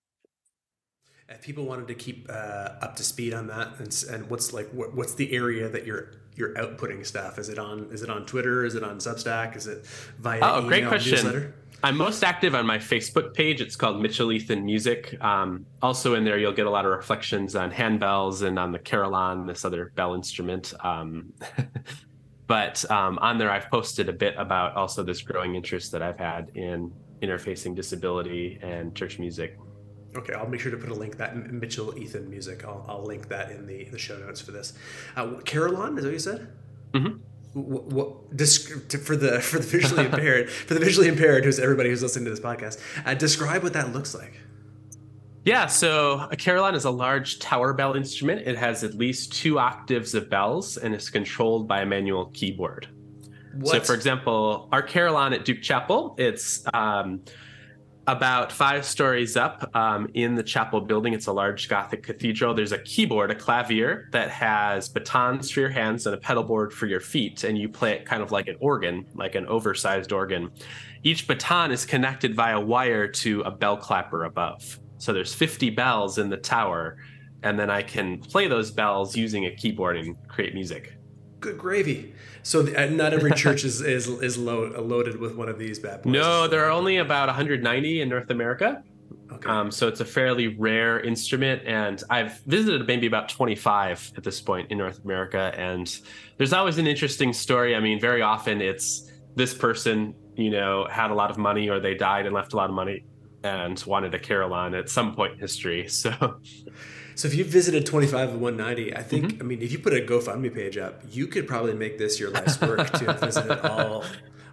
If people wanted to keep uh, up to speed on that, and, and what's like what, what's the area that you're you're outputting stuff? Is it on is it on Twitter? Is it on Substack? Is it via oh great question. Newsletter? I'm most active on my Facebook page. It's called Mitchell Eithun Music. Um, also in there, you'll get a lot of reflections on handbells and on the carillon, this other bell instrument. Um, but um, on there i've posted a bit about also this growing interest that i've had in interfacing disability and church music. Okay i'll make sure to put a link that mitchell Eithun music i'll, I'll link that in the, the show notes for this. Uh, carillon is that what you said? Mm-hmm. What, what for the for the visually impaired for the visually impaired who's everybody who's listening to this podcast uh, describe what that looks like yeah, so a carillon is a large tower bell instrument. It has at least two octaves of bells and is controlled by a manual keyboard. What? So, for example, our carillon at Duke Chapel, it's um, about five stories up um, in the chapel building. It's a large Gothic cathedral. There's a keyboard, a clavier that has batons for your hands and a pedal board for your feet. And you play it kind of like an organ, like an oversized organ. Each baton is connected via wire to a bell clapper above. So there's 50 bells in the tower. And then I can play those bells using a keyboard and create music. Good gravy. So the, uh, not every church is is is lo- loaded with one of these bad boys. No, there are only about 190 in North America. Okay. Um, so it's a fairly rare instrument, and I've visited maybe about 25 at this point in North America. And there's always an interesting story. I mean, very often it's this person, you know, had a lot of money, or they died and left a lot of money, and wanted a carillon at some point in history. So So if you visited 25 of 190, I think, mm-hmm. I mean, if you put a GoFundMe page up, you could probably make this your life's work to have visited all.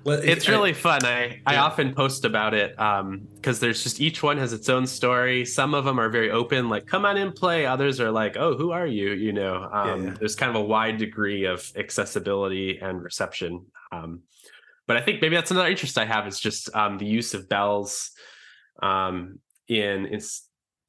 It's really fun. I, yeah. I often post about it because um, there's just each one has its own story. Some of them are very open, like come on in, play. Others are like, oh, who are you? You know, um, yeah, yeah. there's kind of a wide degree of accessibility and reception. Um, but I think maybe that's another interest I have is just um, the use of bells um, in, in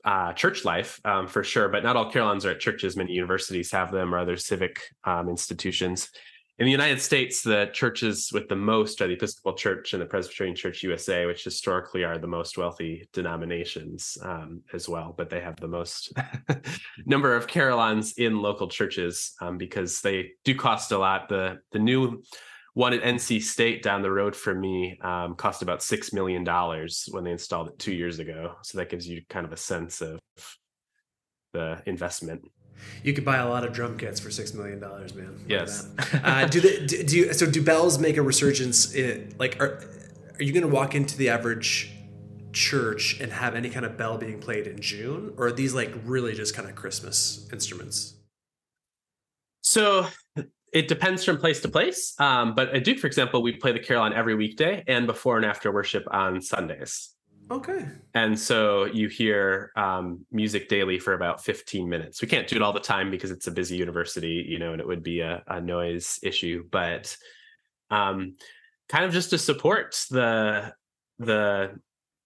uh, church life um, for sure, but not all carillons are at churches. Many universities have them or other civic um, institutions. In the United States, the churches with the most are the Episcopal Church and the Presbyterian Church USA, which historically are the most wealthy denominations um, as well. But they have the most number of carillons in local churches um, because they do cost a lot. The the new one at NC State down the road from me um, cost about six million dollars when they installed it two years ago. So that gives you kind of a sense of the investment. You could buy a lot of drum kits for six million dollars, man. Yes. uh, do they? Do, do, you? So do bells make a resurgence? In, like, are are you going to walk into the average church and have any kind of bell being played in June, or are these like really just kind of Christmas instruments? So it depends from place to place. Um, but at Duke, for example, we play the carillon every weekday and before and after worship on Sundays. Okay. And so you hear um, music daily for about 15 minutes. We can't do it all the time because it's a busy university, you know, and it would be a, a noise issue. But um, kind of just to support the the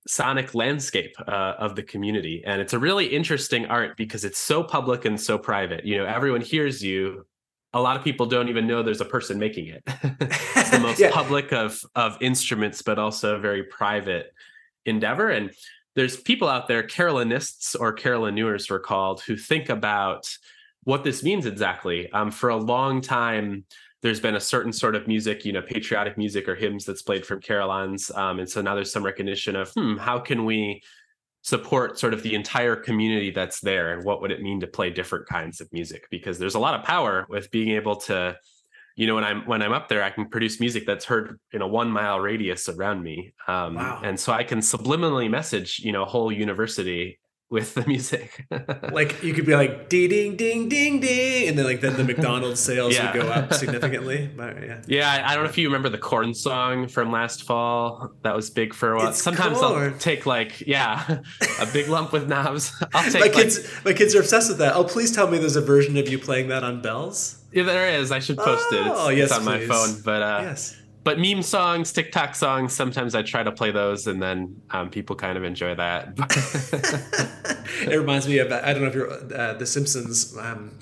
sonic landscape uh, of the community and it's a really interesting art because it's so public and so private you know everyone hears you a lot of people don't even know there's a person making it. it's the most yeah. public of of instruments, but also a very private endeavor. And there's people out there, carillonists or carillonneurs were called, who think about what this means exactly. Um, for a long time, there's been a certain sort of music, you know, patriotic music or hymns that's played from carillons. Um, and so now there's some recognition of, hmm, how can we support sort of the entire community that's there and what would it mean to play different kinds of music because there's a lot of power with being able to you know when i'm when i'm up there i can produce music that's heard in a one mile radius around me um, wow. and so i can subliminally message you know a whole university with the music. like you could be like ding ding ding ding ding, and then like then the McDonald's sales yeah. would go up significantly. But, yeah. Yeah, I don't know if you remember the corn song from last fall. That was big for a while. It's Sometimes corn. I'll take like yeah, a big lump with knobs. I'll take my kids. Like, my kids are obsessed with that. Oh, please tell me there's a version of you playing that on bells. Yeah, there is. I should post oh, it. It's, oh, yes, it's on please. my phone. But uh, yes but meme songs, TikTok songs, sometimes I try to play those and then um, people kind of enjoy that. it reminds me of, I don't know if you're, uh, The Simpsons. Um,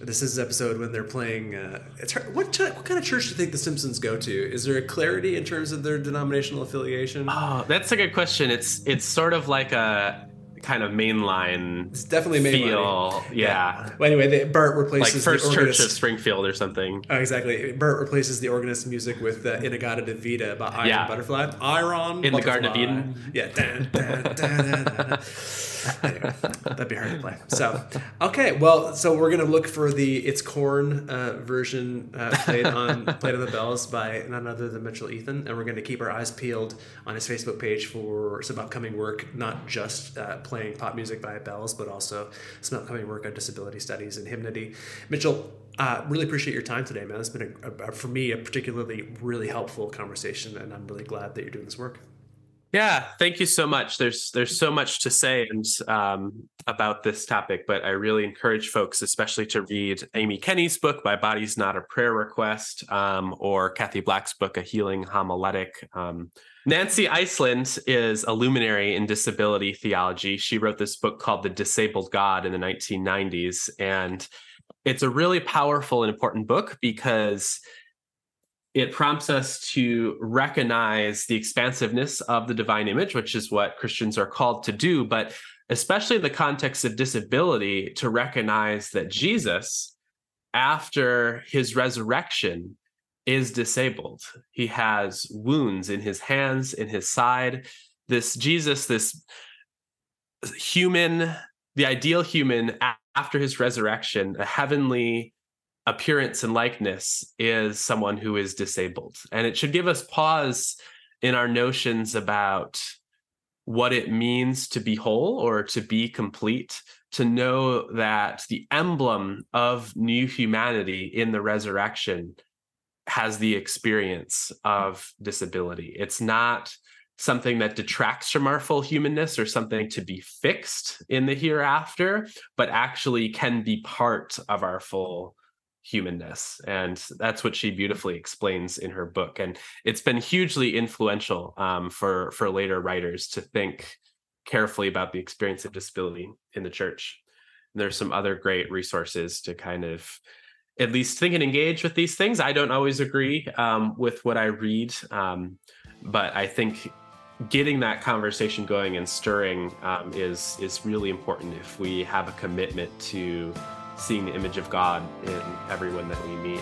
this is episode when they're playing. Uh, it's hard, what, what kind of church do you think The Simpsons go to? Is there a clarity in terms of their denominational affiliation? Oh, that's a good question. It's it's sort of like a kind of mainline. It's definitely mainline. Feel, yeah. yeah. Well, anyway, they, Bart replaces like First Church of Springfield or something. Oh, exactly. Bart replaces the organist music with uh, In-A-Gadda-Da-Vida by Iron yeah. Butterfly. Iron in Butterfly. the Garden of Eden. Yeah. Dun, dun, dun, anyway, that'd be hard to play. So, okay, well, so we're gonna look for the "It's Corn" uh, version uh, played on played on the bells by none other than Mitchell Eithun, and we're gonna keep our eyes peeled on his Facebook page for some upcoming work, not just uh, playing pop music by bells, but also some upcoming work on disability studies and hymnody. Mitchell, uh, really appreciate your time today, man. It's been a, a, for me a particularly really helpful conversation, and I'm really glad that you're doing this work. Yeah, thank you so much. There's there's so much to say and um, about this topic, but I really encourage folks, especially to read Amy Kenny's book, "My Body's Not a Prayer Request," um, or Kathy Black's book, "A Healing Homiletic." Um, Nancy Eiesland is a luminary in disability theology. She wrote this book called "The Disabled God" in the 1990s, and it's a really powerful and important book because it prompts us to recognize the expansiveness of the divine image, which is what Christians are called to do, but especially in the context of disability, to recognize that Jesus, after his resurrection, is disabled. He has wounds in his hands, in his side. This Jesus, this human, the ideal human after his resurrection, a heavenly appearance and likeness is someone who is disabled. And it should give us pause in our notions about what it means to be whole or to be complete, to know that the emblem of new humanity in the resurrection has the experience of disability. It's not something that detracts from our full humanness or something to be fixed in the hereafter, but actually can be part of our full humanness. And that's what she beautifully explains in her book. And it's been hugely influential um, for for later writers to think carefully about the experience of disability in the church. And there's some other great resources to kind of at least think and engage with these things i don't always agree um, with what i read um, but i think getting that conversation going and stirring um, is is really important if we have a commitment to seeing the image of God in everyone that we meet.